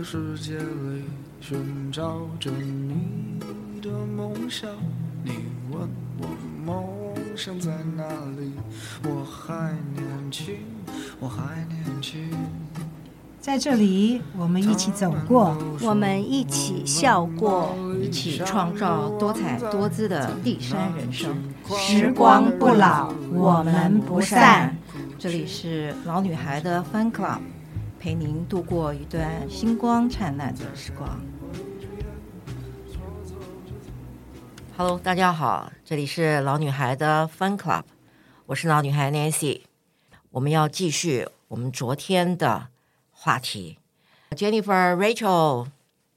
这个世界里寻找着你的梦想。你问我梦想在哪里？我还年轻，我还年轻。在这里，我们一起走过，我们一起笑过，一起创造多彩多姿的第三人生。时光不老，我们不散。这里是老女孩的 Fun Club，陪您度过一段星光灿烂的时光。Hello，大家好，这里是老女孩的 Fun Club，我是老女孩 Nancy，我们要继续我们昨天的。话题，Jennifer、Rachel，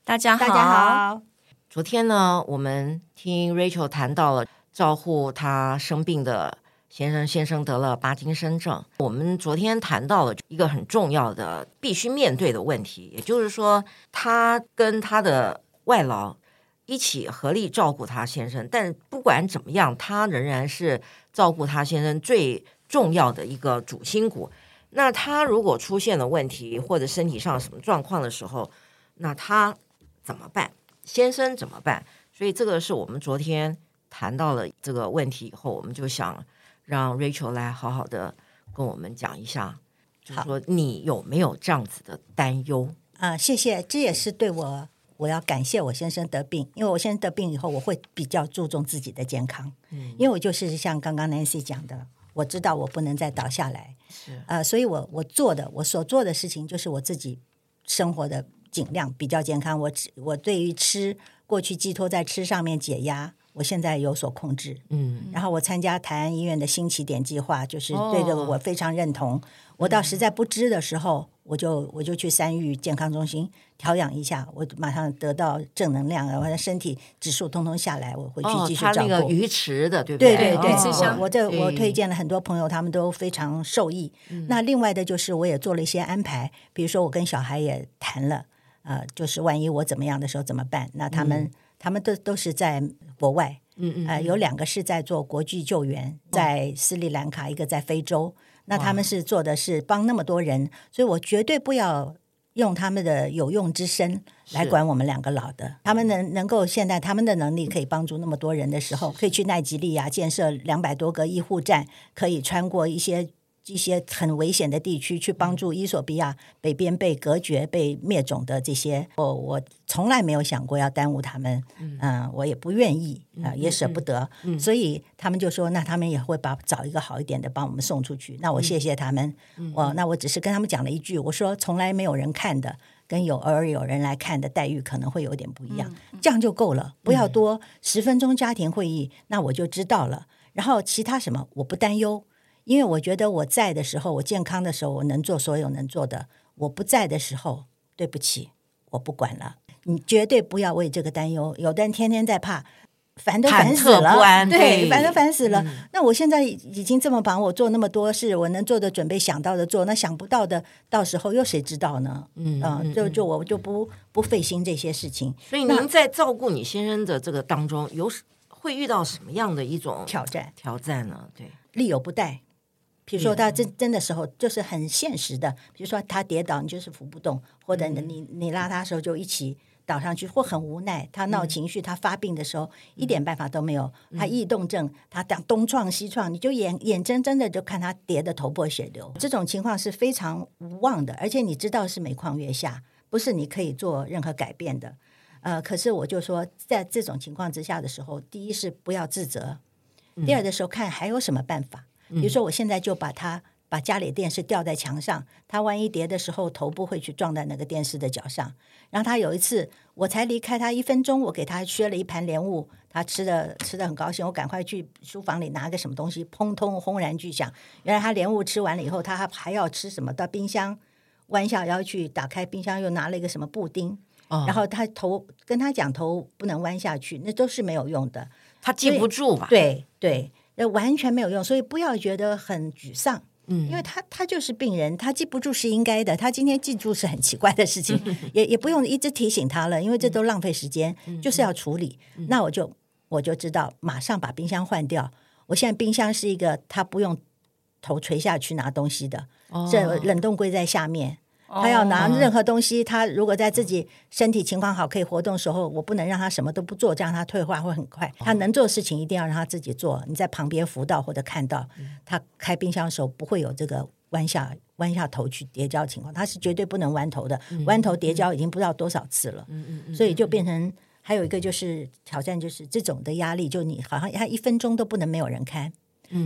大家好。大家好。昨天呢，我们听 Rachel 谈到了照顾她生病的先生，先生得了帕金森症。我们昨天谈到了一个很重要的、必须面对的问题，也就是说，他跟他的外劳一起合力照顾她先生，但不管怎么样，他仍然是照顾她先生最重要的一个主心骨。那他如果出现了问题或者身体上什么状况的时候，那他怎么办？先生怎么办？所以这个是我们昨天谈到了这个问题以后，我们就想让 Rachel 来好好的跟我们讲一下，就是说你有没有这样子的担忧？啊，谢谢，这也是对我，我要感谢我先生得病，因为我先生得病以后，我会比较注重自己的健康，嗯，因为我就是像刚刚 Nancy 讲的。我知道我不能再倒下来，是呃，所以我我做的我所做的事情就是我自己生活的尽量比较健康。我我对于吃过去寄托在吃上面解压，我现在有所控制。嗯，然后我参加台安医院的新起点计划，就是对这个我非常认同。哦、我到实在不知的时候。嗯我就我就去三育健康中心调养一下，我马上得到正能量，然后身体指数通通下来，我回去继续照顾。哦、他那个鱼池的，对不对？对对对，哦、我我这我推荐了很多朋友，他们都非常受益。嗯、那另外的就是我也做了一些安排，比如说我跟小孩也谈了，呃，就是万一我怎么样的时候怎么办？那他们、嗯、他们都都是在国外，嗯嗯，呃，有两个是在做国际救援，在斯里兰卡，一个在非洲。那他们是做的是帮那么多人，所以我绝对不要用他们的有用之身来管我们两个老的。他们能能够现在他们的能力可以帮助那么多人的时候，可以去奈及利亚建设两百多个医护站，可以穿过一些。一些很危险的地区去帮助伊索比亚北边被隔绝、被灭种的这些，我我从来没有想过要耽误他们，嗯、呃，我也不愿意啊、呃，也舍不得，嗯嗯、所以他们就说，那他们也会把找一个好一点的帮我们送出去。那我谢谢他们，嗯、我那我只是跟他们讲了一句，我说从来没有人看的，跟有偶尔有人来看的待遇可能会有点不一样，嗯、这样就够了，不要多十分钟家庭会议，那我就知道了。然后其他什么我不担忧。因为我觉得我在的时候，我健康的时候，我能做所有能做的。我不在的时候，对不起，我不管了。你绝对不要为这个担忧。有的人天天在怕，烦都烦死了，对，烦都烦死了。嗯、那我现在已经这么忙，我做那么多事，我能做的准备，想到的做，那想不到的，到时候又谁知道呢？嗯啊、呃，就就我就不不费心这些事情。所以您在照顾你先生的这个当中，有会遇到什么样的一种挑战？挑战呢？对，力有不逮。比如说他真真的时候，就是很现实的。比如说他跌倒，你就是扶不动；或者你你拉他的时候，就一起倒上去；或很无奈，他闹情绪，他发病的时候，一点办法都没有。他异动症，他讲东撞西撞，你就眼眼睁睁的就看他跌得头破血流。这种情况是非常无望的，而且你知道是每况愈下，不是你可以做任何改变的。呃，可是我就说，在这种情况之下的时候，第一是不要自责，第二的时候看还有什么办法。比如说，我现在就把他把家里电视吊在墙上，他万一跌的时候，头部会去撞在那个电视的脚上。然后他有一次，我才离开他一分钟，我给他削了一盘莲雾，他吃的吃的很高兴，我赶快去书房里拿个什么东西，砰通轰然巨响。原来他莲雾吃完了以后，他还还要吃什么？到冰箱弯下腰去打开冰箱，又拿了一个什么布丁，哦、然后他头跟他讲头不能弯下去，那都是没有用的，他记不住吧？对对。那完全没有用，所以不要觉得很沮丧，嗯，因为他他就是病人，他记不住是应该的，他今天记住是很奇怪的事情，也也不用一直提醒他了，因为这都浪费时间，就是要处理。那我就我就知道，马上把冰箱换掉。我现在冰箱是一个他不用头垂下去拿东西的，这冷冻柜在下面。他要拿任何东西，他如果在自己身体情况好可以活动的时候，我不能让他什么都不做，这样他退化会很快。他能做的事情一定要让他自己做。你在旁边辅导或者看到他开冰箱的时候，不会有这个弯下弯下头去叠交情况，他是绝对不能弯头的。弯头叠交已经不知道多少次了，所以就变成还有一个就是挑战，就是这种的压力，就你好像他一分钟都不能没有人看。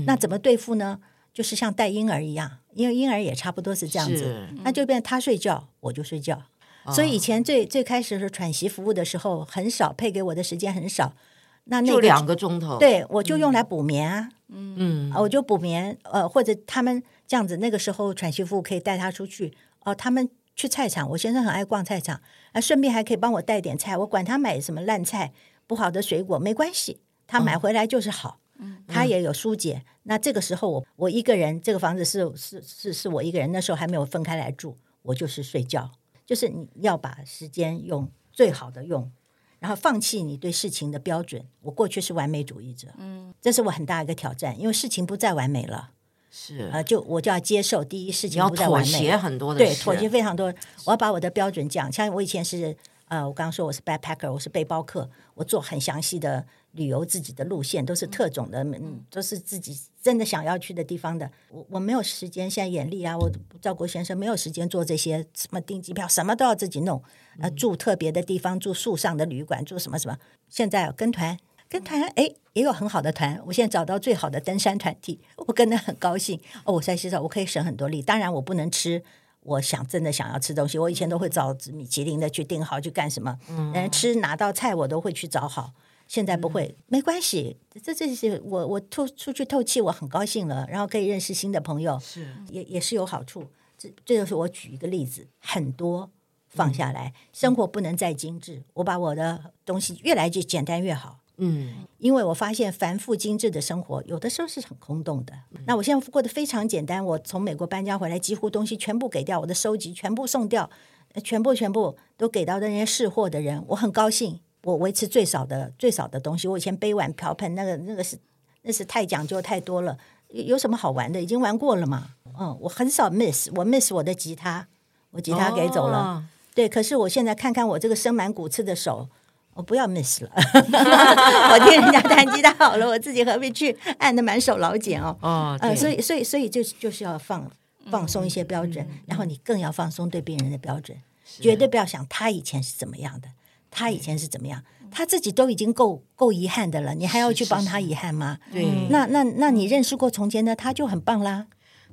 那怎么对付呢？就是像带婴儿一样，因为婴儿也差不多是这样子，那就变他睡觉，我就睡觉。哦、所以以前最最开始是喘息服务的时候，很少配给我的时间很少，那那个、就两个钟头，对我就用来补眠啊，嗯，我就补眠，呃，或者他们这样子，那个时候喘息服务可以带他出去，哦、呃，他们去菜场，我先生很爱逛菜场，啊、呃，顺便还可以帮我带点菜，我管他买什么烂菜、不好的水果没关系，他买回来就是好。哦他也有疏解，嗯、那这个时候我我一个人，这个房子是是是是我一个人，那时候还没有分开来住，我就是睡觉，就是你要把时间用最好的用，然后放弃你对事情的标准。我过去是完美主义者，嗯，这是我很大一个挑战，因为事情不再完美了，是。啊、呃，就我就要接受第一事情不再完美，妥协很多的，对，妥协非常多，我要把我的标准讲，像我以前是呃，我刚刚说我是 backpacker，我是背包客，我做很详细的。旅游自己的路线都是特种的，嗯，都是自己真的想要去的地方的。我我没有时间，现在眼力啊，我赵国先生没有时间做这些什么订机票，什么都要自己弄。呃，住特别的地方，住树上的旅馆，住什么什么。现在跟团，跟团，哎，也有很好的团。我现在找到最好的登山团体，我跟得很高兴。哦，我在洗澡，我可以省很多力。当然，我不能吃，我想真的想要吃东西，我以前都会找米其林的去订好去干什么。嗯，吃拿到菜我都会去找好。现在不会，没关系。这这是我我透出去透气，我很高兴了。然后可以认识新的朋友，是也也是有好处。这这就是我举一个例子，很多放下来，嗯、生活不能再精致。我把我的东西越来越简单越好。嗯，因为我发现繁复精致的生活有的时候是很空洞的。嗯、那我现在过得非常简单。我从美国搬家回来，几乎东西全部给掉，我的收集全部送掉，全部全部都给到那些识货的人，我很高兴。我维持最少的最少的东西。我以前杯碗瓢盆那个那个是那是太讲究太多了。有什么好玩的？已经玩过了嘛。嗯，我很少 miss，我 miss 我的吉他，我吉他给走了。哦、对，可是我现在看看我这个生满骨刺的手，我不要 miss 了。我听人家弹吉他好了，我自己何必去按的满手老茧哦？哦，嗯，所以所以所以就就是要放放松一些标准，嗯、然后你更要放松对病人的标准，绝对不要想他以前是怎么样的。他以前是怎么样？他自己都已经够够遗憾的了，你还要去帮他遗憾吗？是是是对，那那那你认识过从前的他就很棒啦。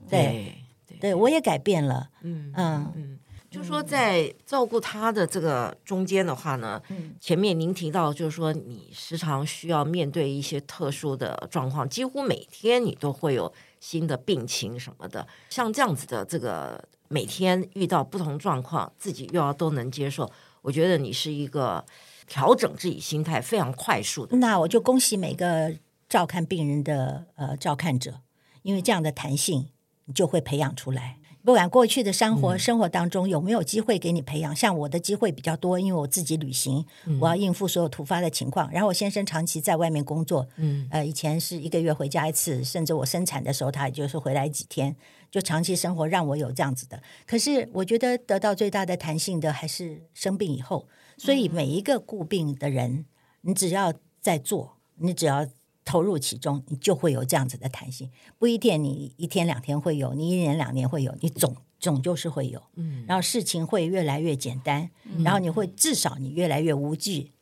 对对，对，对，我也改变了。嗯嗯嗯，就是说在照顾他的这个中间的话呢，嗯，前面您提到就是说你时常需要面对一些特殊的状况，几乎每天你都会有新的病情什么的，像这样子的这个每天遇到不同状况，自己又要都能接受。我觉得你是一个调整自己心态非常快速的。那我就恭喜每个照看病人的呃照看者，因为这样的弹性你就会培养出来。不管过去的生活、嗯、生活当中有没有机会给你培养，像我的机会比较多，因为我自己旅行，嗯、我要应付所有突发的情况。然后我先生长期在外面工作，嗯，呃，以前是一个月回家一次，甚至我生产的时候他也就是回来几天，就长期生活让我有这样子的。可是我觉得得到最大的弹性的还是生病以后，所以每一个固病的人，你只要在做，你只要。投入其中，你就会有这样子的弹性。不一定你一天两天会有，你一年两年会有，你总总就是会有。嗯，然后事情会越来越简单，嗯、然后你会至少你越来越无惧。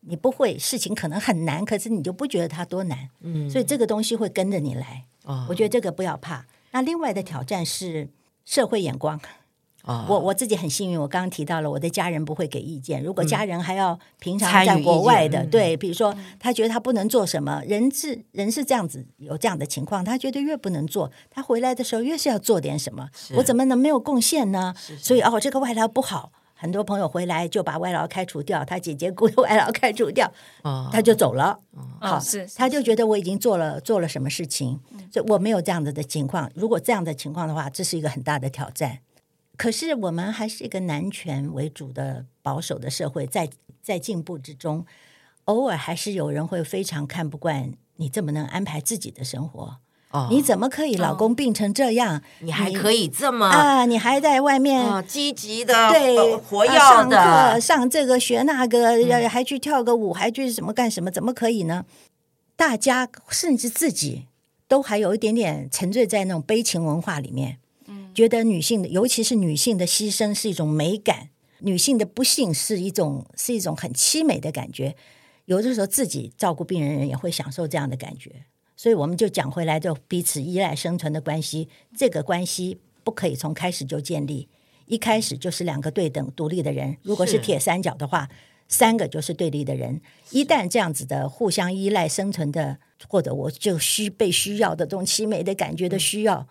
你不会事情可能很难，可是你就不觉得它多难。嗯，所以这个东西会跟着你来。哦，我觉得这个不要怕。那另外的挑战是社会眼光。我我自己很幸运，我刚刚提到了我的家人不会给意见。如果家人还要平常在国外的，对，比如说他觉得他不能做什么，人是人是这样子，有这样的情况，他觉得越不能做，他回来的时候越是要做点什么。我怎么能没有贡献呢？所以哦，这个外劳不好，很多朋友回来就把外劳开除掉，他姐姐雇的外劳开除掉，他就走了。好，他就觉得我已经做了做了什么事情，所以我没有这样子的情况。如果这样的情况的话，这是一个很大的挑战。可是我们还是一个男权为主的保守的社会，在在进步之中，偶尔还是有人会非常看不惯你这么能安排自己的生活。哦，你怎么可以老公病成这样？你还可以这么啊？你还在外面积极的对活跃的上这个学那个，还去跳个舞，还去什么干什么？怎么可以呢？大家甚至自己都还有一点点沉醉在那种悲情文化里面，觉得女性的，尤其是女性的牺牲是一种美感，女性的不幸是一种是一种很凄美的感觉。有的时候自己照顾病人人也会享受这样的感觉，所以我们就讲回来，就彼此依赖生存的关系，这个关系不可以从开始就建立，一开始就是两个对等独立的人。如果是铁三角的话。三个就是对立的人，一旦这样子的互相依赖生存的，或者我就需被需要的这种凄美的感觉的需要，嗯，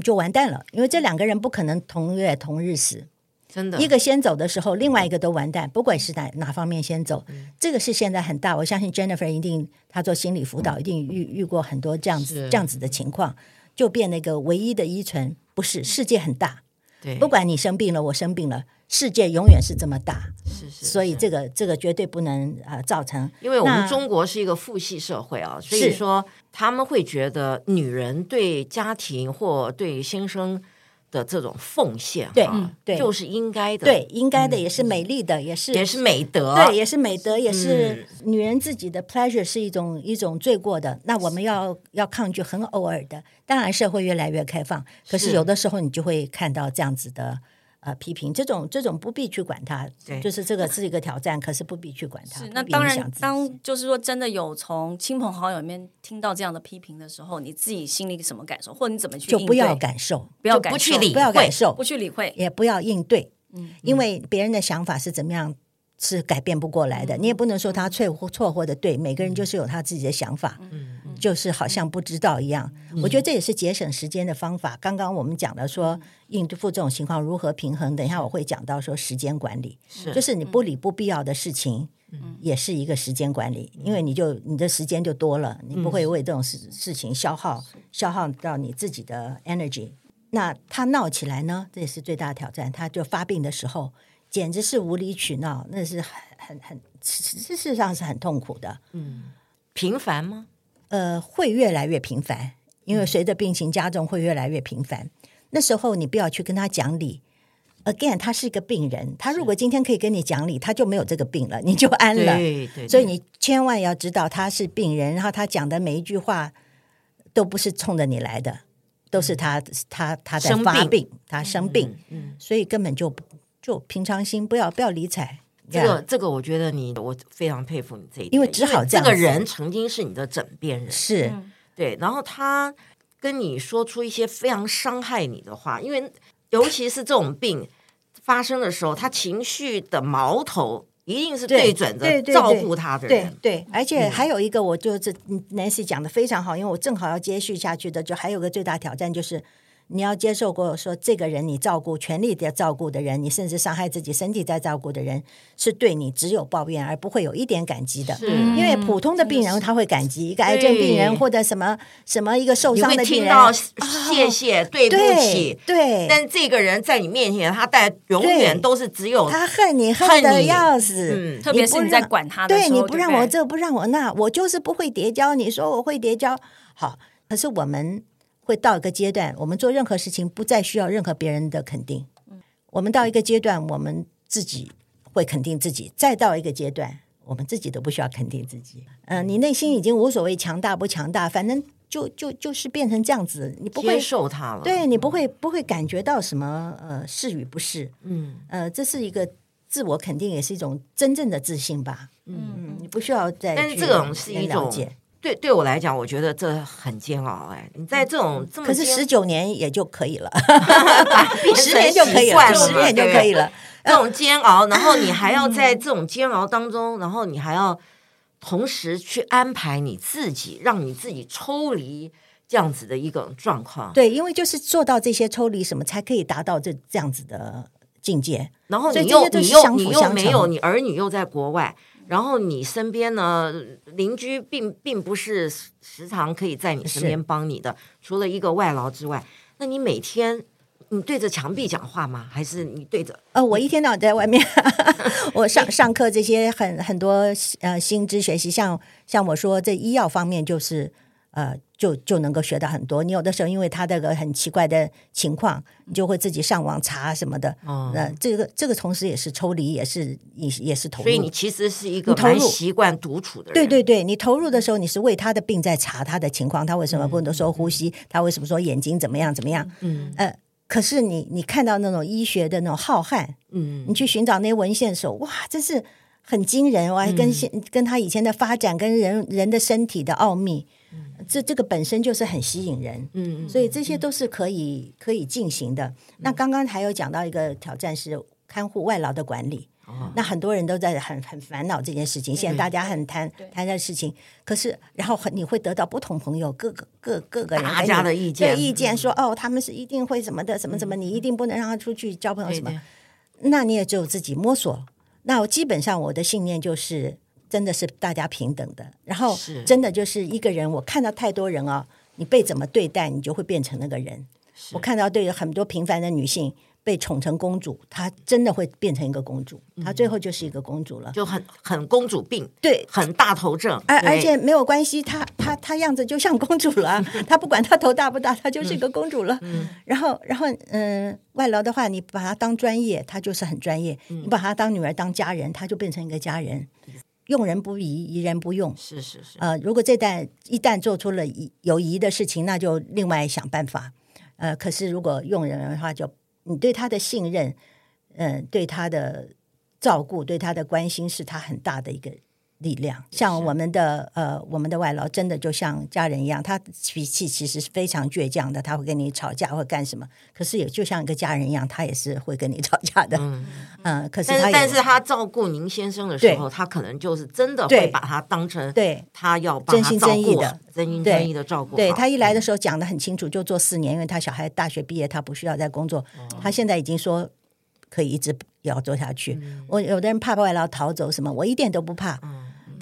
就完蛋了。因为这两个人不可能同月同日死，真的，一个先走的时候，另外一个都完蛋。不管是哪哪方面先走，这个是现在很大。我相信 Jennifer 一定，他做心理辅导一定遇遇过很多这样子这样子的情况，就变那个唯一的依存，不是世界很大，对，不管你生病了，我生病了。世界永远是这么大，是是，是，所以这个这个绝对不能啊、呃、造成。因为我们中国是一个父系社会啊，所以说他们会觉得女人对家庭或对先生的这种奉献，对，对，就是应该的，对，应该的也是美丽的，嗯、也是也是美德，对，也是美德，也是女人自己的 pleasure 是一种一种罪过的。那我们要要抗拒很偶尔的，当然社会越来越开放，可是。有的时候你就会看到这样子的。呃，批评这种这种不必去管它，就是这个是一个挑战，可是不必去管它。是，那当然，当就是说真的有从亲朋好友里面听到这样的批评的时候，你自己心里什么感受，或者你怎么去？就不要感受，不要感受，不去理，不要感受，不去理会，也不要应对。嗯，因为别人的想法是怎么样。是改变不过来的，你也不能说他错或错或的对，每个人就是有他自己的想法，就是好像不知道一样。我觉得这也是节省时间的方法。刚刚我们讲了说应付这种情况如何平衡，等一下我会讲到说时间管理，就是你不理不必要的事情，也是一个时间管理，因为你就你的时间就多了，你不会为这种事事情消耗消耗到你自己的 energy。那他闹起来呢，这也是最大的挑战。他就发病的时候。简直是无理取闹，那是很很很，事实上是很痛苦的。嗯，频繁吗？呃，会越来越频繁，因为随着病情加重，会越来越频繁。那时候你不要去跟他讲理。Again，他是一个病人，他如果今天可以跟你讲理，他就没有这个病了，你就安了。对对对。所以你千万要知道他是病人，然后他讲的每一句话都不是冲着你来的，都是他他他在发病，病他生病，嗯，嗯，所以根本就不。就平常心，不要不要理睬。这个这个，我觉得你我非常佩服你这一点，因为只好这样。这个人曾经是你的枕边人，是对。然后他跟你说出一些非常伤害你的话，因为尤其是这种病发生的时候，他情绪的矛头一定是对准着照顾他的人。对，对，而且还有一个，我就是 Nancy 讲的非常好，因为我正好要接续下去的，就还有个最大挑战就是。你要接受过说，这个人你照顾全力的照顾的人，你甚至伤害自己身体在照顾的人，是对你只有抱怨而不会有一点感激的。因为普通的病人他会感激，一个癌症病人或者什么什么一个受伤的病人，谢谢、哦、对不起，对。对但这个人在你面前，他带永远都是只有他恨你恨的要死，嗯、特别是你在管他的时候，对你不让我这不让我那，我就是不会叠交。你说我会叠交，好，可是我们。会到一个阶段，我们做任何事情不再需要任何别人的肯定。我们到一个阶段，我们自己会肯定自己；再到一个阶段，我们自己都不需要肯定自己。嗯、呃，你内心已经无所谓强大不强大，反正就就就是变成这样子，你不会接受它了。对，你不会不会感觉到什么呃是与不是。嗯呃，这是一个自我肯定，也是一种真正的自信吧。嗯，你不需要再但是这种是一种。对，对我来讲，我觉得这很煎熬。哎，你在这种这么可是十九年也就可以了，十年就可以了，十年就可以了。这种煎熬，然后你还要在这种煎熬当中，然后你还要同时去安排你自己，让你自己抽离这样子的一个状况。对，因为就是做到这些抽离，什么才可以达到这这样子的境界？然后你又你又你又没有，你儿女又在国外。然后你身边呢，邻居并并不是时常可以在你身边帮你的，除了一个外劳之外，那你每天你对着墙壁讲话吗？还是你对着？呃，我一天到晚在外面，我上上课这些很很多呃新知学习，像像我说这医药方面就是呃。就就能够学到很多。你有的时候因为他这个很奇怪的情况，你就会自己上网查什么的。哦，那这个这个同时也是抽离，也是也也是投入。所以你其实是一个蛮习惯独处的人。对对对，你投入的时候，你是为他的病在查他的情况，他为什么不能说呼吸？嗯、他为什么说眼睛怎么样怎么样？嗯呃，可是你你看到那种医学的那种浩瀚，嗯，你去寻找那些文献的时候，哇，真是。很惊人，我还跟现、嗯、跟他以前的发展，跟人人的身体的奥秘，嗯、这这个本身就是很吸引人，嗯，所以这些都是可以可以进行的。嗯、那刚刚还有讲到一个挑战是看护外劳的管理，哦、那很多人都在很很烦恼这件事情。现在大家很谈谈这事情，可是然后很你会得到不同朋友各个各各个人大家的意见，意见说哦，他们是一定会什么的，什么什么，你一定不能让他出去交朋友什么，那你也只有自己摸索。那我基本上我的信念就是，真的是大家平等的。然后，真的就是一个人，我看到太多人啊，你被怎么对待，你就会变成那个人。我看到对于很多平凡的女性。被宠成公主，她真的会变成一个公主，她最后就是一个公主了，就很很公主病，对，很大头症，而而且没有关系，她她她样子就像公主了，她不管她头大不大，她就是一个公主了。然后然后嗯，外劳的话，你把她当专业，她就是很专业；你把她当女儿当家人，她就变成一个家人。用人不疑，疑人不用。是是是。呃，如果这旦一旦做出了有疑的事情，那就另外想办法。呃，可是如果用人的话，就你对他的信任，嗯，对他的照顾，对他的关心，是他很大的一个力量。像我们的呃，我们的外劳，真的就像家人一样，他脾气其实是非常倔强的，他会跟你吵架，或干什么？可是也就像一个家人一样，他也是会跟你吵架的。嗯，嗯，可是他但是，但是他照顾您先生的时候，他可能就是真的会把他当成对他要真心真意的。真心真意的照顾，对他一来的时候讲的很清楚，就做四年，因为他小孩大学毕业，他不需要再工作。他现在已经说可以一直要做下去。我有的人怕外劳逃走什么，我一点都不怕。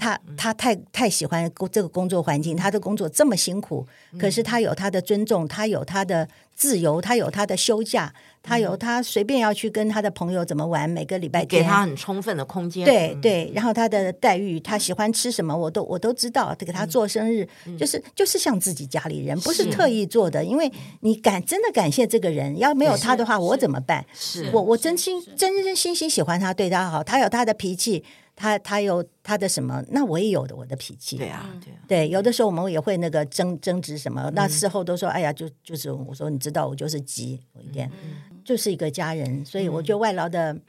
他他太太喜欢这个工作环境，他的工作这么辛苦，可是他有他的尊重，他有他的自由，他有他的休假。他有他随便要去跟他的朋友怎么玩，每个礼拜天给他很充分的空间。对对，然后他的待遇，他喜欢吃什么，我都我都知道。给他做生日，就是就是像自己家里人，不是特意做的。因为你感真的感谢这个人，要没有他的话，我怎么办？是我我真心真真心心喜欢他，对他好。他有他的脾气，他他有他的什么，那我也有的我的脾气。对啊，对啊。对，有的时候我们也会那个争争执什么，那事后都说，哎呀，就就是我说，你知道，我就是急我一点。就是一个家人，所以我觉得外劳的，嗯、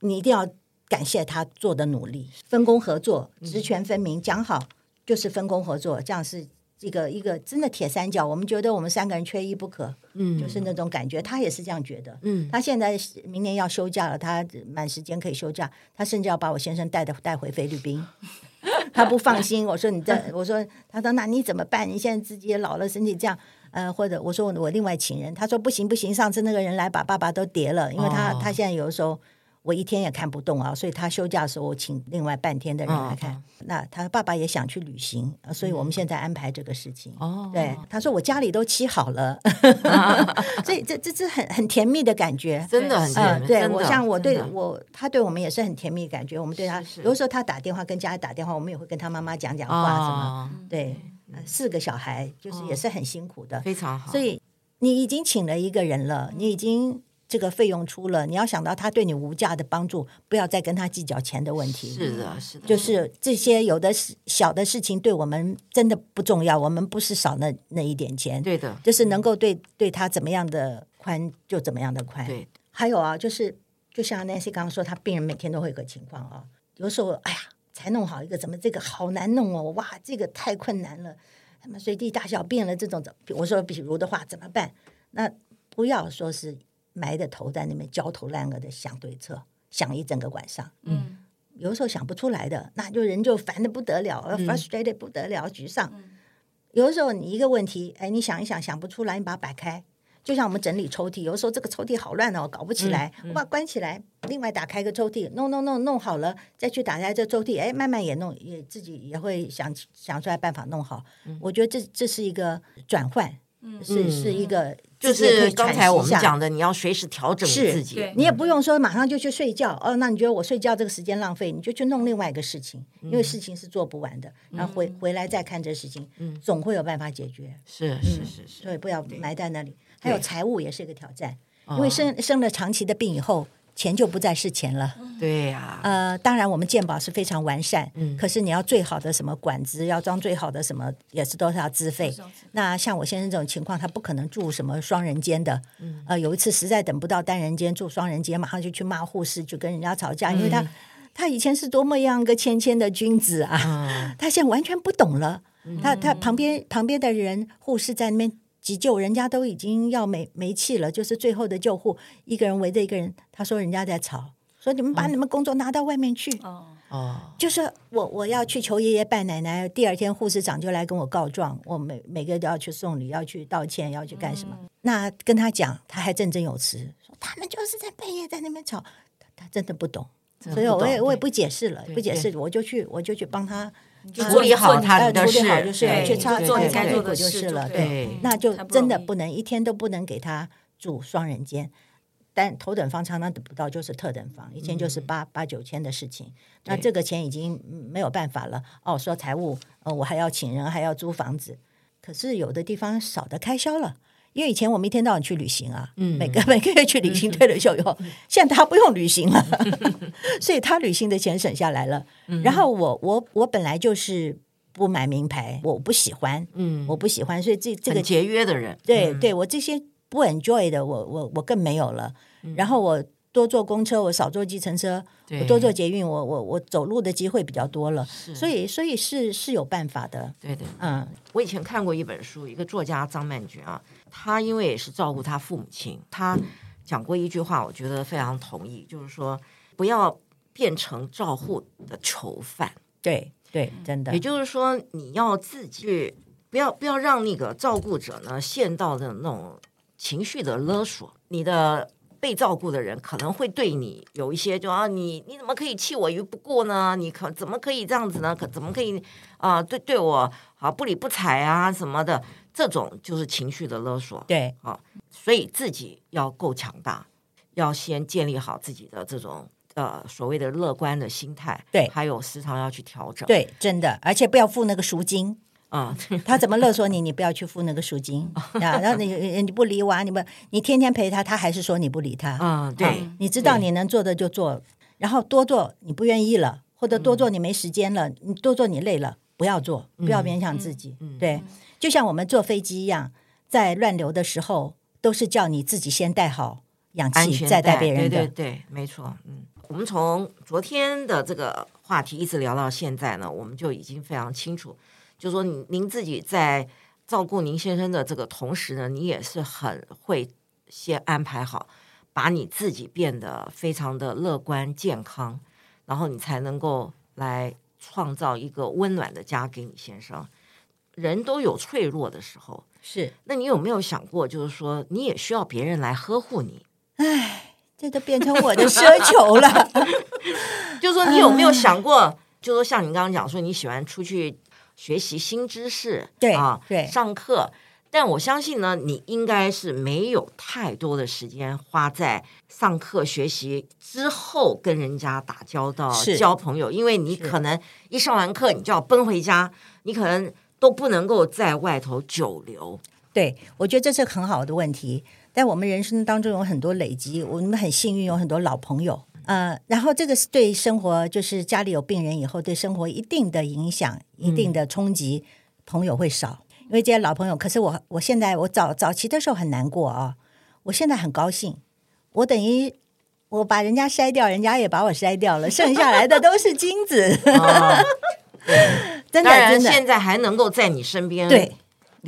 你一定要感谢他做的努力，分工合作，职权分明，讲好就是分工合作，这样是一个一个真的铁三角。我们觉得我们三个人缺一不可，嗯，就是那种感觉。他也是这样觉得，嗯，他现在明年要休假了，他满时间可以休假，他甚至要把我先生带的带回菲律宾，他不放心。我说你这，我说他说那你怎么办？你现在自己也老了，身体这样。呃，或者我说我我另外请人，他说不行不行，上次那个人来把爸爸都叠了，因为他、哦、他现在有的时候我一天也看不动啊，所以他休假的时候我请另外半天的人来看。哦、那他爸爸也想去旅行，所以我们现在安排这个事情。哦，对，他说我家里都漆好了，哦、所以这这这很很甜蜜的感觉，真的很甜蜜。对，的我像我对我他对我们也是很甜蜜的感觉，我们对他是是有的时候他打电话跟家里打电话，我们也会跟他妈妈讲讲话什么，哦、对。四个小孩就是也是很辛苦的，非常好。所以你已经请了一个人了，你已经这个费用出了，你要想到他对你无价的帮助，不要再跟他计较钱的问题。是的，是的，就是这些有的小的事情对我们真的不重要，我们不是少那那一点钱。对的，就是能够对对他怎么样的宽就怎么样的宽。对，还有啊，就是就像 Nancy 刚刚说，他病人每天都会有个情况啊，有时候哎呀。才弄好一个，怎么这个好难弄哦？哇，这个太困难了。什么随地大小便了这种，我说比如的话怎么办？那不要说是埋着头在那边焦头烂额的想对策，想一整个晚上。嗯，有时候想不出来的，那就人就烦的不得了，嗯，frustrated 不得了，沮丧。嗯，有的时候你一个问题，哎，你想一想想不出来，你把它摆开。就像我们整理抽屉，有时候这个抽屉好乱哦，搞不起来，我把，关起来，另外打开个抽屉，弄弄弄弄好了，再去打开这抽屉，哎，慢慢也弄，也自己也会想想出来办法弄好。我觉得这这是一个转换，是是一个，就是刚才我们讲的，你要随时调整自己，你也不用说马上就去睡觉哦。那你觉得我睡觉这个时间浪费，你就去弄另外一个事情，因为事情是做不完的。然后回回来再看这事情，总会有办法解决。是是是是，所以不要埋在那里。还有财务也是一个挑战，因为生生了长期的病以后。钱就不再是钱了，对呀、啊。呃，当然我们鉴宝是非常完善，嗯，可是你要最好的什么管子，要装最好的什么，也是都是要自费。那像我先生这种情况，他不可能住什么双人间的，嗯，呃，有一次实在等不到单人间，住双人间，马上就去骂护士，就跟人家吵架，嗯、因为他他以前是多么样个谦谦的君子啊，嗯、他现在完全不懂了，嗯、他他旁边旁边的人护士在那边。急救，人家都已经要没没气了，就是最后的救护，一个人围着一个人。他说人家在吵，说你们把你们工作拿到外面去。哦哦、嗯，就是我我要去求爷爷拜奶奶，第二天护士长就来跟我告状，我每每个都要去送礼，要去道歉，要去干什么？嗯、那跟他讲，他还振振有词，说他们就是在半夜在那边吵，他，他真的不懂，不懂，所以我也我也不解释了，不解释，我就去我就去帮他。就处理好他的事，就是去操做你该做的就是了。对，那就真的不能一天都不能给他住双人间，但头等房常常等不到，就是特等房，一天就是八八九千的事情。那这个钱已经没有办法了。哦，说财务，呃，我还要请人，还要租房子，可是有的地方少的开销了。因为以前我们一天到晚去旅行啊，嗯、每个每个月去旅行，退了休以后，现在他不用旅行了，所以他旅行的钱省下来了。嗯、然后我我我本来就是不买名牌，我不喜欢，嗯，我不喜欢，所以这这个节约的人，对对，我这些不 enjoy 的，我我我更没有了。嗯、然后我多坐公车，我少坐计程车，我多坐捷运，我我我走路的机会比较多了，所以所以是是有办法的。对对，嗯，我以前看过一本书，一个作家张曼娟啊。他因为也是照顾他父母亲，他讲过一句话，我觉得非常同意，就是说不要变成照护的囚犯。对对，真的。也就是说，你要自己不要不要让那个照顾者呢陷到的那种情绪的勒索。你的被照顾的人可能会对你有一些就啊，你你怎么可以弃我于不顾呢？你可怎么可以这样子呢？可怎么可以啊、呃？对对我啊不理不睬啊什么的。这种就是情绪的勒索，对，啊，所以自己要够强大，要先建立好自己的这种呃所谓的乐观的心态，对，还有时常要去调整，对，真的，而且不要付那个赎金啊，嗯、他怎么勒索你，你不要去付那个赎金 啊，然后你你不理我啊，你不，你天天陪他，他还是说你不理他，嗯，对，你知道你能做的就做，然后多做你不愿意了，或者多做你没时间了，嗯、你多做你累了，不要做，不要勉强自己，对。嗯就像我们坐飞机一样，在乱流的时候，都是叫你自己先带好氧气，再带别人的。对对对，没错。嗯，我们从昨天的这个话题一直聊到现在呢，我们就已经非常清楚，就是说您您自己在照顾您先生的这个同时呢，你也是很会先安排好，把你自己变得非常的乐观健康，然后你才能够来创造一个温暖的家给你先生。人都有脆弱的时候，是。那你有没有想过，就是说你也需要别人来呵护你？哎，这都变成我的奢求了。就是说，你有没有想过，嗯、就是说像你刚刚讲说，你喜欢出去学习新知识，对啊，对，上课。但我相信呢，你应该是没有太多的时间花在上课学习之后跟人家打交道、交朋友，因为你可能一上完课你就要奔回家，你可能。都不能够在外头久留，对，我觉得这是很好的问题。在我们人生当中有很多累积，我们很幸运有很多老朋友，呃，然后这个是对生活，就是家里有病人以后，对生活一定的影响、一定的冲击，嗯、朋友会少，因为这些老朋友。可是我，我现在我早早期的时候很难过啊，我现在很高兴，我等于我把人家筛掉，人家也把我筛掉了，剩下来的都是金子。哦 真的，真的，现在还能够在你身边，对，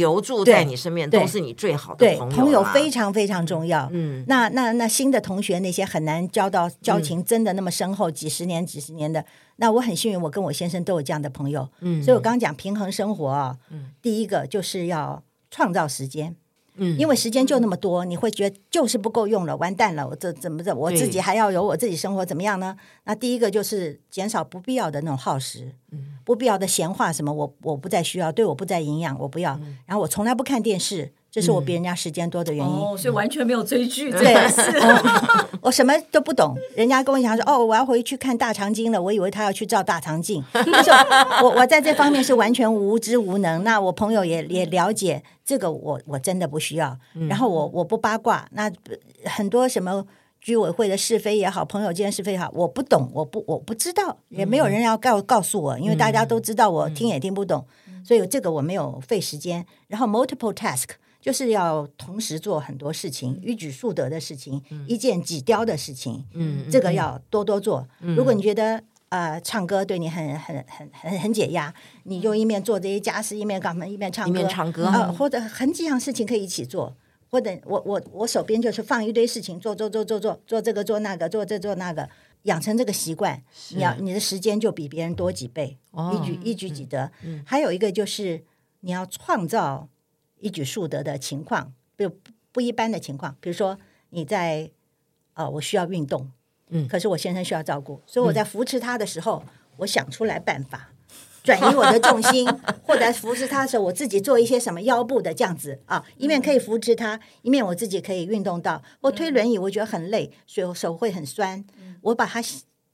留住在你身边，都是你最好的朋友。对朋友非常非常重要。嗯，那那那新的同学，那些很难交到交情，真的那么深厚，几十年、几十年的。那我很幸运，我跟我先生都有这样的朋友。嗯，所以我刚刚讲平衡生活啊，嗯，第一个就是要创造时间。嗯，因为时间就那么多，你会觉得就是不够用了，完蛋了，我这怎么着？我自己还要有我自己生活，怎么样呢？那第一个就是减少不必要的那种耗时，不必要的闲话，什么我我不再需要，对我不再营养，我不要。然后我从来不看电视，这是我比人家时间多的原因。哦，所以完全没有追剧这对件事。我，我什么都不懂。人家跟我讲说：“哦，我要回去看大长今了。”我以为他要去照大肠镜。就是我，我在这方面是完全无知无能。那我朋友也也了解这个我，我我真的不需要。然后我我不八卦。那很多什么居委会的是非也好，朋友间是非也好，我不懂，我不我不知道，也没有人要告告诉我，因为大家都知道我听也听不懂，所以这个我没有费时间。然后 multiple task。就是要同时做很多事情，一举数得的事情，嗯、一件几雕的事情。嗯，这个要多多做。嗯、如果你觉得呃唱歌对你很很很很很解压，你就一面做这些家事，一面干嘛？一面唱歌，一面唱歌。呃，或者很几样事情可以一起做。或者我我我手边就是放一堆事情做做做做做做这个做那个做这做那个，养成这个习惯，你要你的时间就比别人多几倍，哦、一举一举几得。嗯、还有一个就是你要创造。一举数得的情况，比如不一般的情况，比如说你在呃，我需要运动，嗯，可是我先生需要照顾，所以我在扶持他的时候，嗯、我想出来办法转移我的重心，或者扶持他的时候，我自己做一些什么腰部的这样子啊，一面可以扶持他，一面我自己可以运动到。我推轮椅，我觉得很累，所以我手会很酸，我把它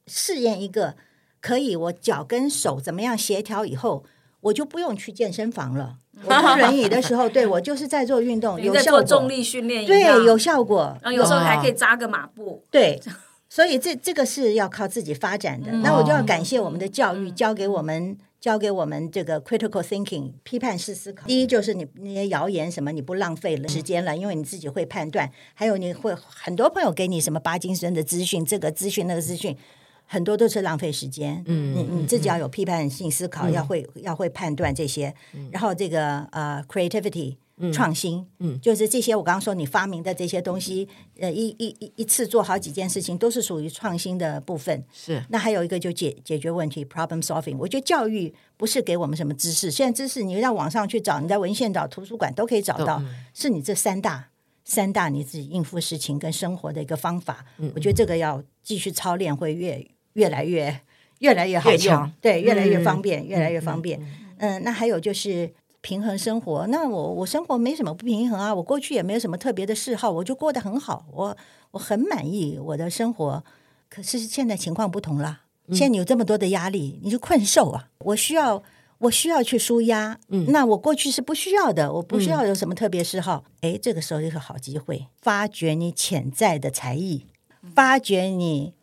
试验一个可以，我脚跟手怎么样协调以后，我就不用去健身房了。我坐轮椅的时候，对我就是在做运动，有效果。做重力训练，对，有效果。然后有时候还可以扎个马步。对，所以这这个是要靠自己发展的。那我就要感谢我们的教育，教给我们教给我们这个 critical thinking 批判式思考。第一就是你那些谣言什么，你不浪费了时间了，因为你自己会判断。还有你会很多朋友给你什么巴金森的资讯，这个资讯那个资讯。很多都是浪费时间，嗯，你你自己要有批判性思考，嗯、要会要会判断这些，嗯、然后这个呃，creativity、嗯、创新，嗯，就是这些我刚刚说你发明的这些东西，呃，一一一一次做好几件事情，都是属于创新的部分。是，那还有一个就解解决问题，problem solving。我觉得教育不是给我们什么知识，现在知识你在网上去找，你在文献找、图书馆都可以找到，嗯、是你这三大三大你自己应付事情跟生活的一个方法。嗯、我觉得这个要继续操练，会越。越来越越来越好用，强对，越来越方便，嗯、越来越方便。嗯，那还有就是平衡生活。那我我生活没什么不平衡啊，我过去也没有什么特别的嗜好，我就过得很好，我我很满意我的生活。可是现在情况不同了，现在你有这么多的压力，你是困兽啊！我需要我需要去舒压。嗯，那我过去是不需要的，我不需要有什么特别嗜好。哎、嗯，这个时候就是好机会，发掘你潜在的才艺，发掘你。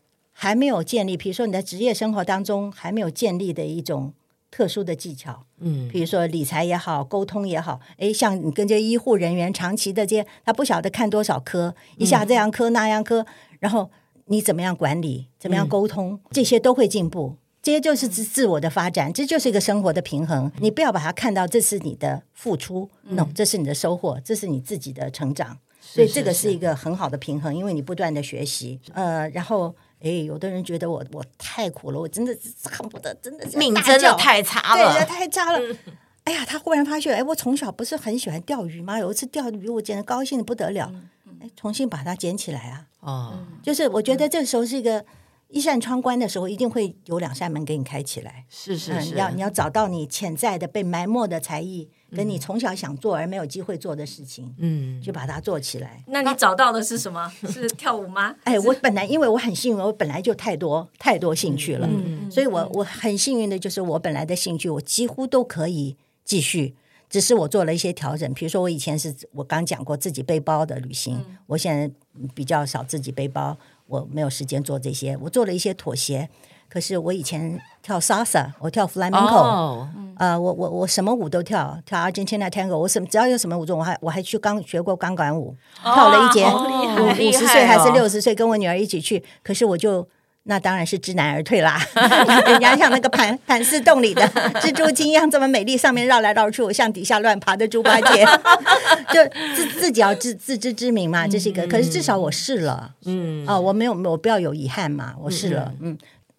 还没有建立，比如说你在职业生活当中还没有建立的一种特殊的技巧，嗯，比如说理财也好，沟通也好，诶，像你跟这些医护人员长期的这些，他不晓得看多少科，一下这样科那样科，然后你怎么样管理，怎么样沟通，这些都会进步，这些就是自自我的发展，这就是一个生活的平衡。你不要把它看到这是你的付出，no，这是你的收获，这是你自己的成长，所以这个是。一个很好的平衡，因为你不断的学习，呃，然后。哎，有的人觉得我我太苦了，我真的恨不得真的是命真的太差了，对，太差了。嗯、哎呀，他忽然发现，哎，我从小不是很喜欢钓鱼吗？有一次钓鱼，我简直高兴的不得了。哎，重新把它捡起来啊！哦，就是我觉得这时候是一个一扇窗关的时候，一定会有两扇门给你开起来。是是是，嗯、要你要找到你潜在的被埋没的才艺。跟你从小想做而没有机会做的事情，嗯，就把它做起来。那你找到的是什么？是跳舞吗？哎，我本来因为我很幸运，我本来就太多太多兴趣了，嗯，所以我我很幸运的就是我本来的兴趣我几乎都可以继续，只是我做了一些调整。比如说我以前是我刚讲过自己背包的旅行，我现在比较少自己背包，我没有时间做这些，我做了一些妥协。可是我以前跳 salsa，我跳 flamenco，哦、呃，我我我什么舞都跳，跳 Argentina tango，我什么只要有什么舞种，我还我还去刚学过钢管舞，哦、跳了一节，五十岁还是六十岁，跟我女儿一起去。可是我就那当然是知难而退啦。人家像那个盘盘丝洞里的蜘蛛精一样这么美丽，上面绕来绕去，我像底下乱爬的猪八戒。就自自己要自自知之明嘛，这是一个。可是至少我试了，嗯，哦，我没有我不要有遗憾嘛，我试了，嗯。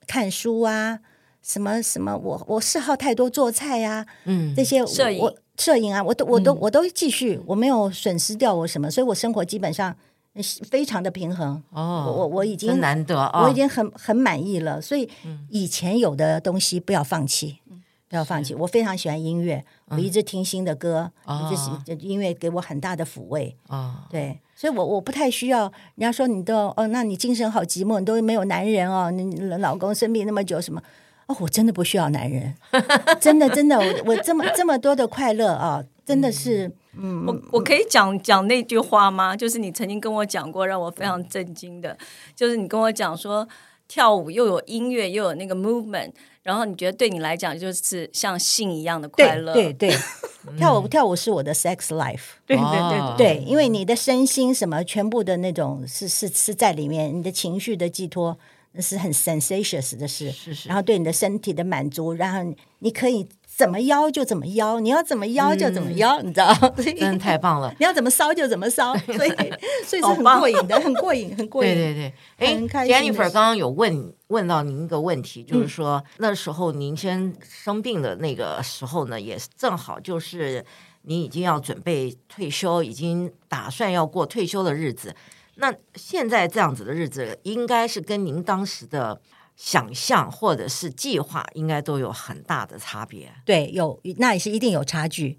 看书啊，什么什么，我我嗜好太多，做菜呀、啊，嗯，这些摄影我摄影啊，我都我都、嗯、我都继续，我没有损失掉我什么，所以我生活基本上非常的平衡。哦，我我已经难得，哦、我已经很很满意了。所以以前有的东西不要放弃，嗯、不要放弃。我非常喜欢音乐，我一直听新的歌，就是音乐给我很大的抚慰。啊，对，所以我我不太需要人家说你都哦，那你精神好寂寞，你都没有男人哦，你老公生病那么久什么？哦，我真的不需要男人，真的真的，我我这么这么多的快乐啊、哦，真的是，嗯，我我可以讲讲那句话吗？就是你曾经跟我讲过，让我非常震惊的，就是你跟我讲说，跳舞又有音乐，又有那个 movement，然后你觉得对你来讲就是像性一样的快乐，对对，对 跳舞跳舞是我的 sex life，对对对哦。对，因为你的身心什么全部的那种是是是在里面，你的情绪的寄托。那是很 sensations 的事，是是。然后对你的身体的满足，然后你可以怎么邀就怎么邀，你要怎么邀就怎么邀，嗯、你知道？真的太棒了！你要怎么烧就怎么烧，所以所以是很过瘾的，很过瘾，很过瘾。对对对，哎，Jennifer 刚刚有问问到您一个问题，就是说、嗯、那时候您先生病的那个时候呢，也正好就是你已经要准备退休，已经打算要过退休的日子。那现在这样子的日子，应该是跟您当时的想象或者是计划，应该都有很大的差别。对，有那也是一定有差距。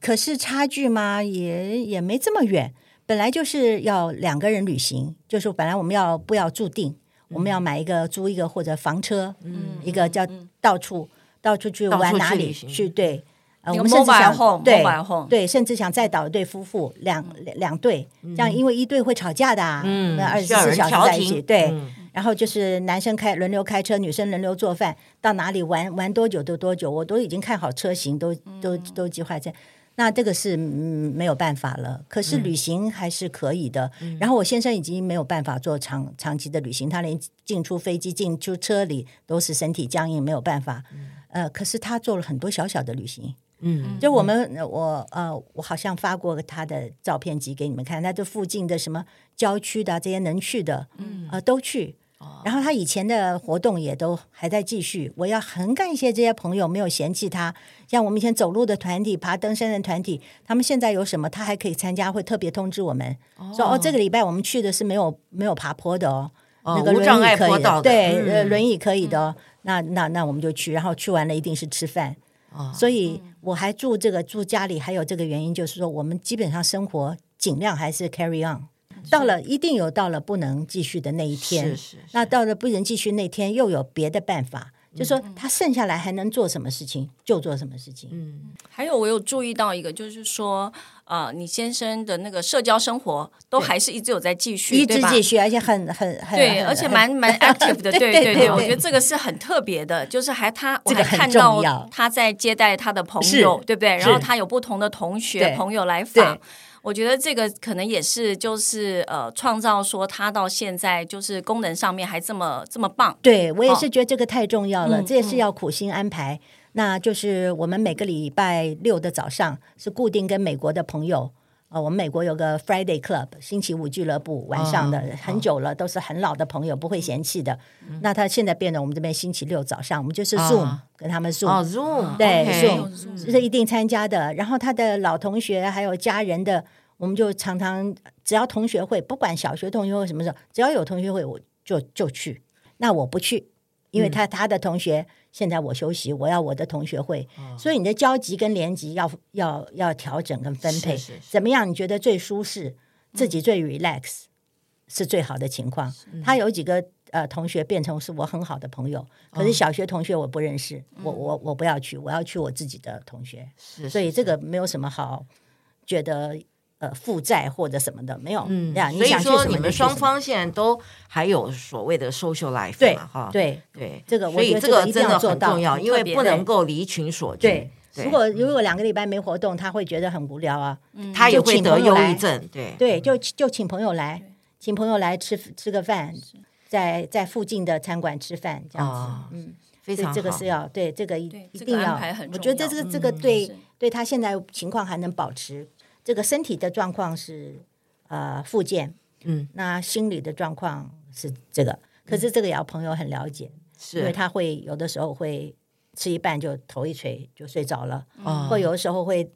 可是差距嘛，也也没这么远。本来就是要两个人旅行，就是本来我们要不要住定，嗯、我们要买一个租一个或者房车，嗯，一个叫到处、嗯、到处去玩哪里去，去对。呃、我们甚至想对对，甚至想再找一对夫妇，两两对，这样因为一对会吵架的、啊，嗯，二十四小时在一起，对、嗯。然后就是男生开轮流开车，女生轮流做饭，到哪里玩玩多久都多久，我都已经看好车型，都都都计划在。那这个是嗯没有办法了，可是旅行还是可以的。嗯、然后我先生已经没有办法做长长期的旅行，他连进出飞机、进出车里都是身体僵硬，没有办法。呃，可是他做了很多小小的旅行。嗯，就我们我呃，我好像发过他的照片集给你们看，那这附近的什么郊区的这些能去的，嗯呃都去。然后他以前的活动也都还在继续。我要很感谢这些朋友没有嫌弃他，像我们以前走路的团体、爬登山的团体，他们现在有什么他还可以参加，会特别通知我们。说哦，这个礼拜我们去的是没有没有爬坡的哦，那个轮椅可以的，对，轮椅可以的哦。那那那我们就去，然后去完了一定是吃饭。所以我还住这个住家里，还有这个原因，就是说我们基本上生活尽量还是 carry on。到了一定有到了不能继续的那一天，是是是，那到了不能继续那天，又有别的办法。就说他剩下来还能做什么事情，就做什么事情。嗯，还有我有注意到一个，就是说，呃，你先生的那个社交生活都还是一直有在继续，一直继续，而且很很很对，而且蛮蛮 active 的。对对对，对，我觉得这个是很特别的，就是还他我还看到他在接待他的朋友，对不对？然后他有不同的同学朋友来访。我觉得这个可能也是，就是呃，创造说他到现在就是功能上面还这么这么棒。对，我也是觉得这个太重要了，哦、这也是要苦心安排、嗯。那就是我们每个礼拜六的早上是固定跟美国的朋友。呃，我们美国有个 Friday Club 星期五俱乐部，晚上的、哦、很久了、哦，都是很老的朋友，不会嫌弃的、嗯。那他现在变成我们这边星期六早上，我们就是 Zoom、哦、跟他们 Zoom，、哦、Zoom 对、okay、Zoom 是一定参加的。然后他的老同学还有家人的，我们就常常只要同学会，不管小学同学会什么时候，只要有同学会，我就就去。那我不去，因为他、嗯、他的同学。现在我休息，我要我的同学会，哦、所以你的交集跟连集要要要调整跟分配，是是是怎么样？你觉得最舒适，自己最 relax、嗯、是最好的情况。他有几个呃同学变成是我很好的朋友，可是小学同学我不认识，哦、我我我不要去，我要去我自己的同学，所以这个没有什么好觉得。呃，负债或者什么的没有，嗯，所以说你们双方现在都还有所谓的 social life 嘛，哈，对对，这个所以这个真的很重要，因为不能够离群索居。对，如果如果两个礼拜没活动，他会觉得很无聊啊，他也会得忧郁症。对对，就就请朋友来，请朋友来吃吃个饭，在在附近的餐馆吃饭这样子，嗯，非常好。这个是要对这个一一定要，我觉得这个这个对对他现在情况还能保持。这个身体的状况是呃复健，嗯，那心理的状况是这个，可是这个也要朋友很了解，是、嗯，因为他会有的时候会吃一半就头一垂就睡着了，嗯，或有的时候会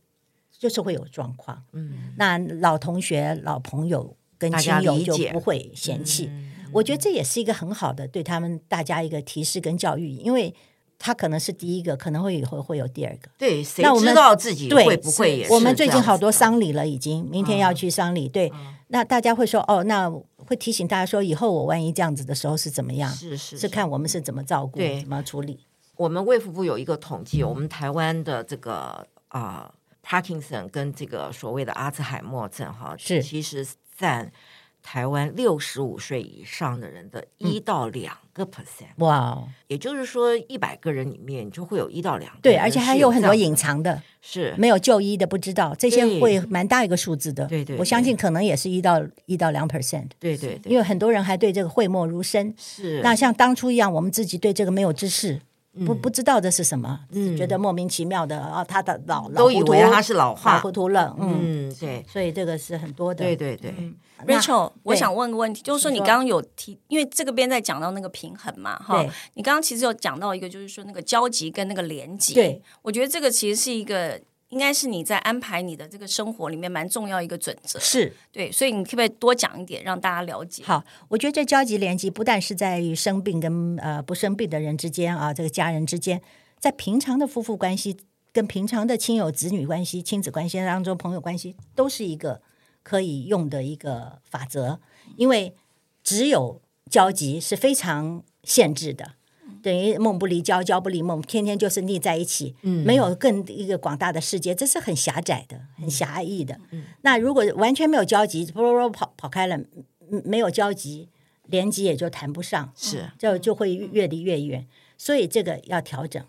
就是会有状况，嗯，那老同学、老朋友跟亲友就不会嫌弃，我觉得这也是一个很好的对他们大家一个提示跟教育，因为他可能是第一个，可能会以后会有第二个。对，谁知道自己会不会也是？我们最近好多丧礼了，已经明天要去丧礼。嗯、对、嗯，那大家会说哦，那会提醒大家说，以后我万一这样子的时候是怎么样？是是，是，是看我们是怎么照顾，怎么处理。我们卫福部有一个统计，我们台湾的这个啊、呃、Parkinson 跟这个所谓的阿兹海默症哈，是其实占。台湾六十五岁以上的人的一到两个 percent，哇、嗯，也就是说一百个人里面就会有一到两个。对，而且还有很多隐藏的，是没有就医的，不知道这些会蛮大一个数字的。对对，对，我相信可能也是一到一到两 percent。对，对对，因为很多人还对这个讳莫如深。是，那像当初一样，我们自己对这个没有知识。不不知道这是什么，嗯，觉得莫名其妙的啊，他的老都以为他是老化。糊涂了，嗯，嗯，对，所以这个是很多的，对对对。嗯、Rachel，我想问个问题，就是说你刚刚有提，因为这个边在讲到那个平衡嘛，哈，你刚刚其实有讲到一个，就是说那个交集跟那个连接，对，我觉得这个其实是一个。应该是你在安排你的这个生活里面蛮重要一个准则，是对，所以你可不可以多讲一点，让大家了解？好，我觉得这交集联系不但是在于生病跟呃不生病的人之间啊，这个家人之间，在平常的夫妇关系跟平常的亲友子女关系、亲子关系当中、朋友关系，都是一个可以用的一个法则，因为只有交集是非常限制的。等于梦不离焦，焦不离梦，天天就是腻在一起，嗯，没有更一个广大的世界，这是很狭窄的，很狭义的。嗯，那如果完全没有交集，啵啵跑跑开了，没有交集，连接也就谈不上，是，就就会越离越远。所以这个要调整，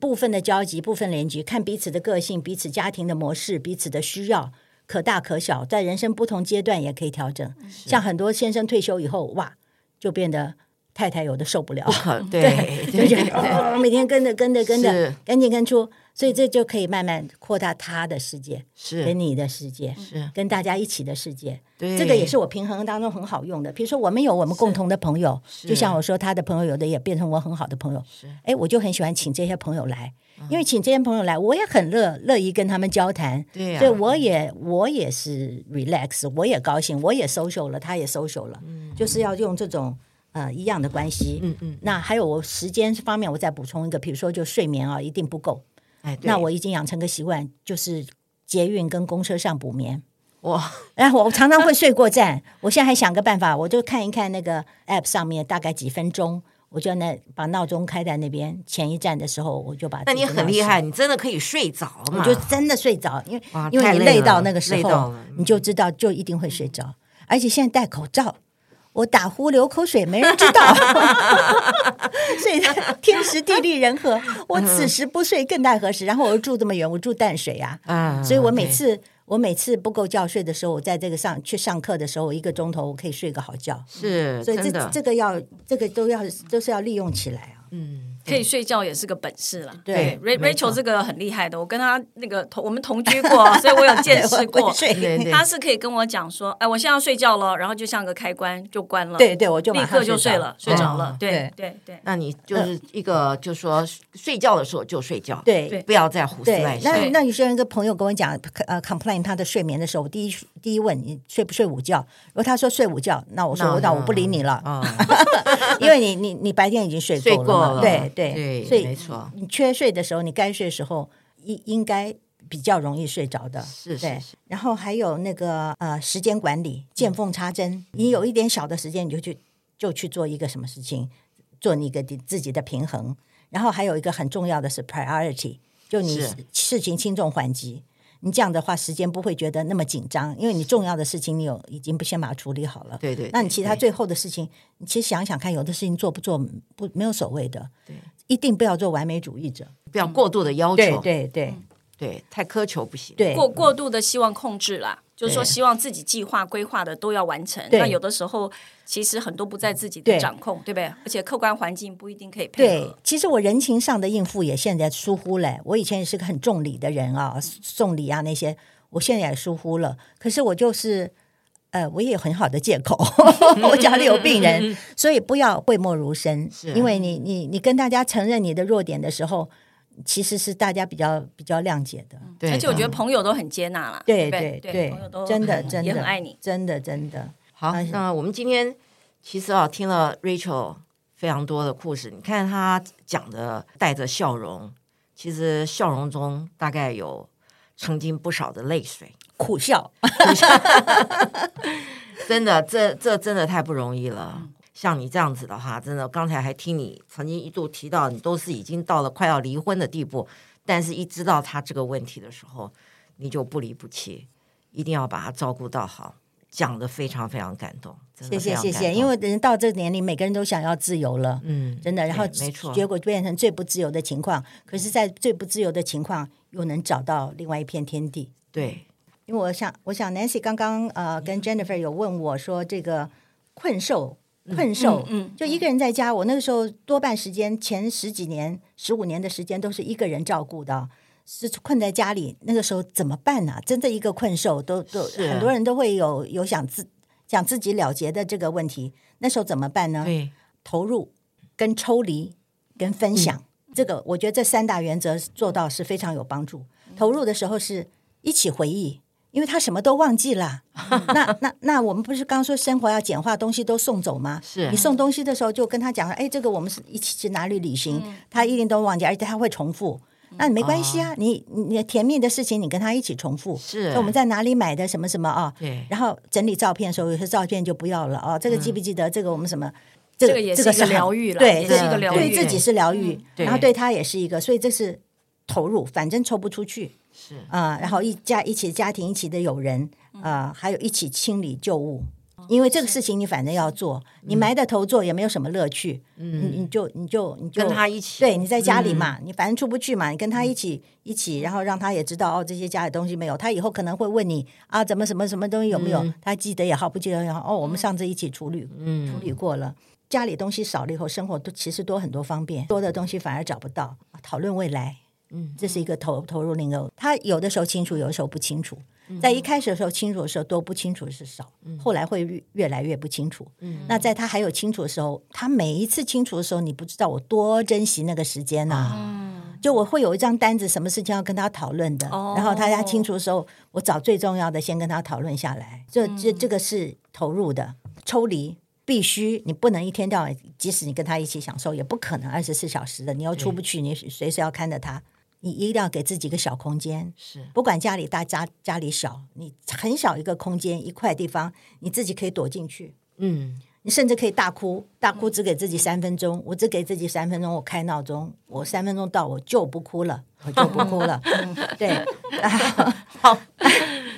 部分的交集，部分连接，看彼此的个性，彼此家庭的模式，彼此的需要，可大可小，在人生不同阶段也可以调整。像很多先生退休以后，哇，就变得。太太有的受不了，对，对，对，对，哦，每天跟着跟着跟着，赶紧跟出，所以这就可以慢慢扩大他的世界，是。跟你的世界，是。跟大家一起的世界。对，这个也是我平衡当中很好用的。比如说，我们有我们共同的朋友，就像我说，他的朋友有的也变成我很好的朋友。是，哎，我就很喜欢请这些朋友来，因为请这些朋友来，我也很乐乐意跟他们交谈。对呀，所以我也我也是 relax，我也高兴，我也 social 了，他也 social 了，嗯，就是要用这种。呃，一样的关系，嗯嗯，那还有我时间方面，我再补充一个，比如说就睡眠啊，一定不够，哎，那我已经养成个习惯，就是捷运跟公车上补眠，哇，然后我常常会睡过站，我现在还想个办法，我就看一看那个 app 上面大概几分钟，我就那把闹钟开在那边，前一站的时候我就把，那你很厉害，你真的可以睡着嘛？我就真的睡着，因为因为你累到那个时候，你就知道就一定会睡着，嗯，而且现在戴口罩。我打呼流口水，没人知道，所以天时地利人和，我此时不睡更待何时？然后我又住这么远，我住淡水啊，啊，所以我每次我每次不够觉睡的时候，我在这个上去上课的时候，我一个钟头我可以睡个好觉，是，所以这这个要这个都要都是要利用起来啊，嗯。可以睡觉也是个本事了。对，Rachel 这个很厉害的，我跟他那个同我们同居过，所以我有见识过。他是可以跟我讲说：“哎，我现在要睡觉了。”然后就像个开关就关了。对对，我就立刻就睡了，睡着了。对对对。那你就是一个，就说睡觉的时候就睡觉，对，不要再胡思乱想。那那有些人跟朋友跟我讲，呃，complain 他的睡眠的时候，我第一第一问你睡不睡午觉？如果他说睡午觉，那我说那我不理你了，因为你你你白天已经睡过了。对对，所以。没错，你缺睡的时候，你该睡的时候，应应该比较容易睡着的。是是是。然后还有那个呃，时间管理，见缝插针。嗯、你有一点小的时间，你就去就去做一个什么事情，做你一个自己的平衡。然后还有一个很重要的是 priority，就你事情轻重缓急。你这样的话，时间不会觉得那么紧张，因为你重要的事情你有已经不先把它处理好了。对对，对。那你其他最后的事情，你其实想想看，有的事情做不做不没有所谓的。对。一定不要做完美主义者，不要过度的要求。对对对、嗯、对，太苛求不行。对，过过度的希望控制啦，就是说希望自己计划规划的都要完成。那有的时候其实很多不在自己的掌控，对，对不对？而且客观环境不一定可以配合。对，其实我人情上的应付也现在疏忽了。我以前也是个很重礼的人啊，送礼啊那些，我现在也疏忽了。可是我就是。呃，我也有很好的借口，我家里有病人，所以不要讳莫如深。因为你你你跟大家承认你的弱点的时候，其实是大家比较比较谅解的。对，而且我觉得朋友都很接纳了。对对对，朋友都真的真的也很爱你，真的真的。好，那我们今天其实啊，听了 Rachel 非常多的故事。你看他讲的带着笑容，其实笑容中大概有曾经不少的泪水，苦笑。真的，这这真的太不容易了。像你这样子的话，真的，刚才还听你曾经一度提到，你都是已经到了快要离婚的地步，但是一知道他这个问题的时候，你就不离不弃，一定要把他照顾到好。讲得非常非常感动，谢谢谢谢。因为人到这个年龄，每个人都想要自由了，嗯，真的。然后没错，结果变成最不自由的情况。可是，在最不自由的情况，又能找到另外一片天地。对，因为我想，我想 Nancy 刚刚呃跟 Jennifer 有问我说，这个困兽。困兽，嗯，嗯，就一个人在家。我那个时候多半时间，前十几年、十五年的时间都是一个人照顾的，是困在家里。那个时候怎么办呢？真的一个困兽，都都很多人都会有有想自想自己了结的这个问题。那时候怎么办呢？对，投入、跟抽离、跟分享，嗯，这个我觉得这三大原则做到是非常有帮助。投入的时候是一起回忆。因为他什么都忘记了，那那那我们不是刚说生活要简化，东西都送走吗？是你送东西的时候就跟他讲说，哎，这个我们是一起去哪里旅行，嗯、他一定都忘记，而且他会重复，那你没关系啊，哦、你你甜蜜的事情你跟他一起重复，是我们在哪里买的什么什么啊？对，然后整理照片的时候，有些照片就不要了哦，这个记不记得？这个我们什么？嗯、这个也是一个疗愈了，对，这是一个疗愈，对自己是疗愈，嗯、然后对他也是一个，所以这是投入，反正抽不出去。是。啊、呃，然后一家一起家庭，一起的友人啊、呃，还有一起清理旧物，因为这个事情你反正要做，你埋在头做也没有什么乐趣。嗯，你，你就你就你就跟他一起，对，你在家里嘛，嗯、你反正出不去嘛，你跟他一起一起，然后让他也知道哦，这些家里东西没有，他以后可能会问你啊，怎么什么什么东西有没有？嗯、他记得也好，不记得也好，哦，我们上次一起处理，嗯，处理过了，家里东西少了以后，生活都其实多很多方便，多的东西反而找不到，讨论未来。嗯，这是一个投投入那个，他有的时候清楚，有的时候不清楚。在一开始的时候清楚的时候多，不清楚是少，后来会越越来越不清楚。嗯，那在他还有清楚的时候，他每一次清楚的时候，你不知道我多珍惜那个时间呐、啊。嗯，就我会有一张单子，什么事情要跟他讨论的，哦、然后他家清楚的时候，我找最重要的先跟他讨论下来。这这这个是投入的，抽离必须，你不能一天到晚，即使你跟他一起享受，也不可能二十四小时的，你又出不去，你随时要看着他。你一定要给自己一个小空间，是不管家里大家家里小，你很小一个空间一块地方，你自己可以躲进去。嗯，你甚至可以大哭，大哭只给自己三分钟，我只给自己三分钟，我开闹钟，我三分钟到我就不哭了，我就不哭了。对，好，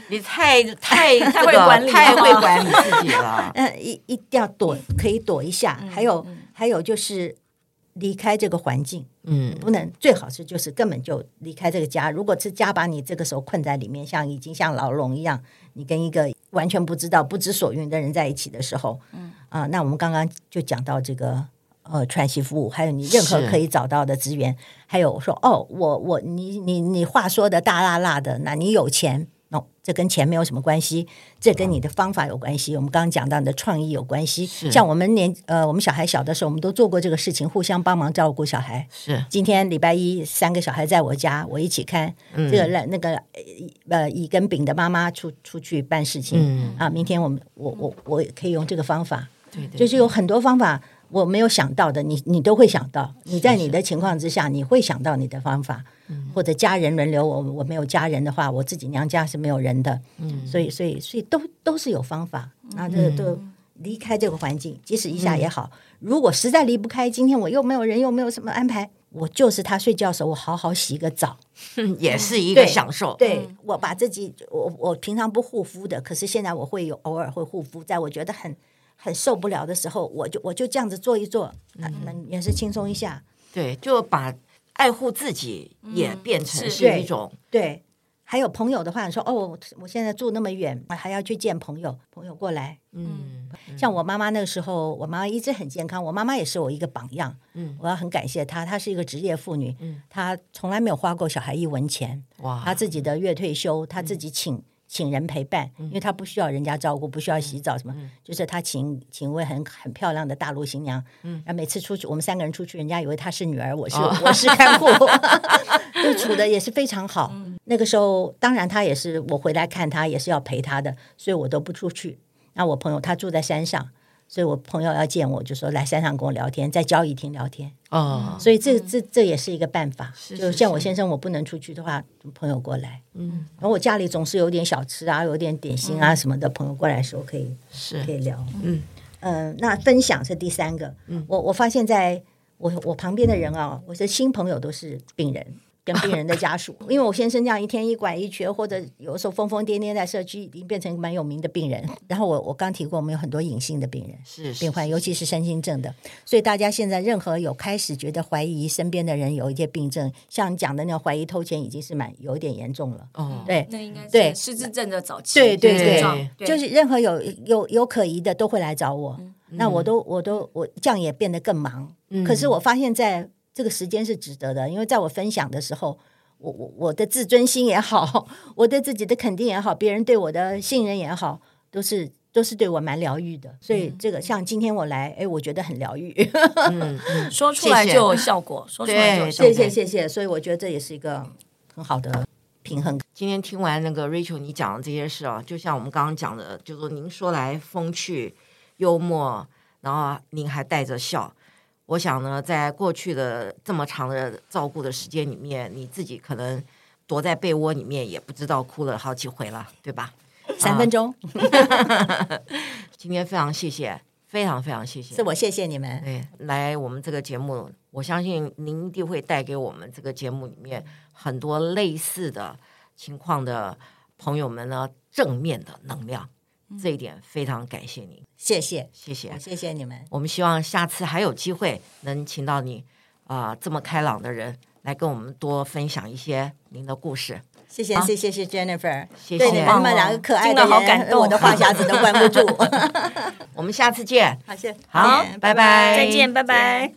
你太太 太会管理，太会管理自己了。嗯，一一定要躲，可以躲一下。还有还有就是。离开这个环境，嗯，不能，最好是就是根本就离开这个家。如果是家把你这个时候困在里面，像已经像牢笼一样，你跟一个完全不知道、不知所云的人在一起的时候，嗯啊、呃，那我们刚刚就讲到这个呃喘息服务，还有你任何可以找到的资源，还有说哦，我我你你你话说的大辣辣的，那你有钱。哦，这跟钱没有什么关系，这跟你的方法有关系。我们刚刚讲到你的创意有关系。像我们年呃，我们小孩小的时候，我们都做过这个事情，互相帮忙照顾小孩。是，今天礼拜一三个小孩在我家，我一起看、嗯、这个那那个呃乙跟丙的妈妈出出去办事情、嗯、啊。明天我们我我我也可以用这个方法，对对对，就是有很多方法我没有想到的，你你都会想到。你在你的情况之下，你会想到你的方法。或者家人轮流，我我没有家人的话，我自己娘家是没有人的，嗯，所以所以所以都都是有方法，那这都离开这个环境，即使一下也好。如果实在离不开，今天我又没有人，又没有什么安排，我就是他睡觉的时候，我好好洗个澡，也是一个享受。对，对我把自己，我我平常不护肤的，可是现在我会有偶尔会护肤，在我觉得很很受不了的时候，我就我就这样子做一做，那也是轻松一下。对，就把。爱护自己也变成是。一种、嗯、对，对，还有朋友的话，你说哦，我现在住那么远，还要去见朋友，朋友过来，嗯，像我妈妈那个时候，我妈妈一直很健康，我妈妈也是我一个榜样，嗯，我要很感谢她，她是一个职业妇女，嗯，她从来没有花过小孩一文钱，哇，她自己的月退休，她自己请。请人陪伴，因为他不需要人家照顾，不需要洗澡什么，嗯、就是他请请一位很很漂亮的大陆新娘，嗯，然后每次出去，我们三个人出去，人家以为她是女儿，我是、哦、我是看护，就处的也是非常好。嗯、那个时候，当然他也是我回来看他，也是要陪他的，所以我都不出去。那我朋友他住在山上，所以我朋友要见我，就说来山上跟我聊天，在交易厅聊天。哦，所以这这这也是一个办法。是就像我先生，我不能出去的话，朋友过来。嗯，然后我家里总是有点小吃啊，有点点心啊什么的，朋友过来的时候可以是可以聊。嗯嗯、呃，那分享是第三个。嗯，我我发现在我我旁边的人啊，我的新朋友都是病人。跟病人的家属，因为我先生这样一天一拐一瘸，或者有时候疯疯癫癫，在社区已经变成蛮有名的病人。然后我我刚提过，我们有很多隐性的病人，是病患，尤其是身心症的。所以大家现在任何有开始觉得怀疑身边的人有一些病症，像你讲的那个怀疑偷钱，已经是蛮有一点严重了。哦，对，那应该是对失智症的早期，对对对，对就是任何有有有可疑的都会来找我。嗯、那我都我都我这样也变得更忙。嗯、可是我发现在这个时间是值得的，因为在我分享的时候。我我我的自尊心也好，我对自己的肯定也好，别人对我的信任也好，都是都是对我蛮疗愈的。所以这个像今天我来，哎，我觉得很疗愈。嗯嗯，说出来就有效果，说出来就有效果。谢谢谢谢。所以我觉得这也是一个很好的平衡。今天听完那个 Rachel 你讲的这些事啊，就像我们刚刚讲的，就是说您说来风趣幽默，然后您还带着笑。我想呢，在过去的这么长的照顾的时间里面，你自己可能躲在被窝里面也不知道哭了好几回了，对吧？三分钟。今天非常谢谢，非常非常谢谢，是我谢谢你们。对，来我们这个节目，我相信您一定会带给我们这个节目里面很多类似的情况的朋友们呢，正面的能量。这一点非常感谢您，谢谢。谢谢。谢谢你们。我们希望下次还有机会能请到你啊、呃、这么开朗的人来跟我们多分享一些您的故事。谢谢谢谢谢 Jennifer，谢谢。对你们两个可爱的人，好感动，我的话匣子都关不住。我们下次见，好谢，好，拜拜，再见，拜拜。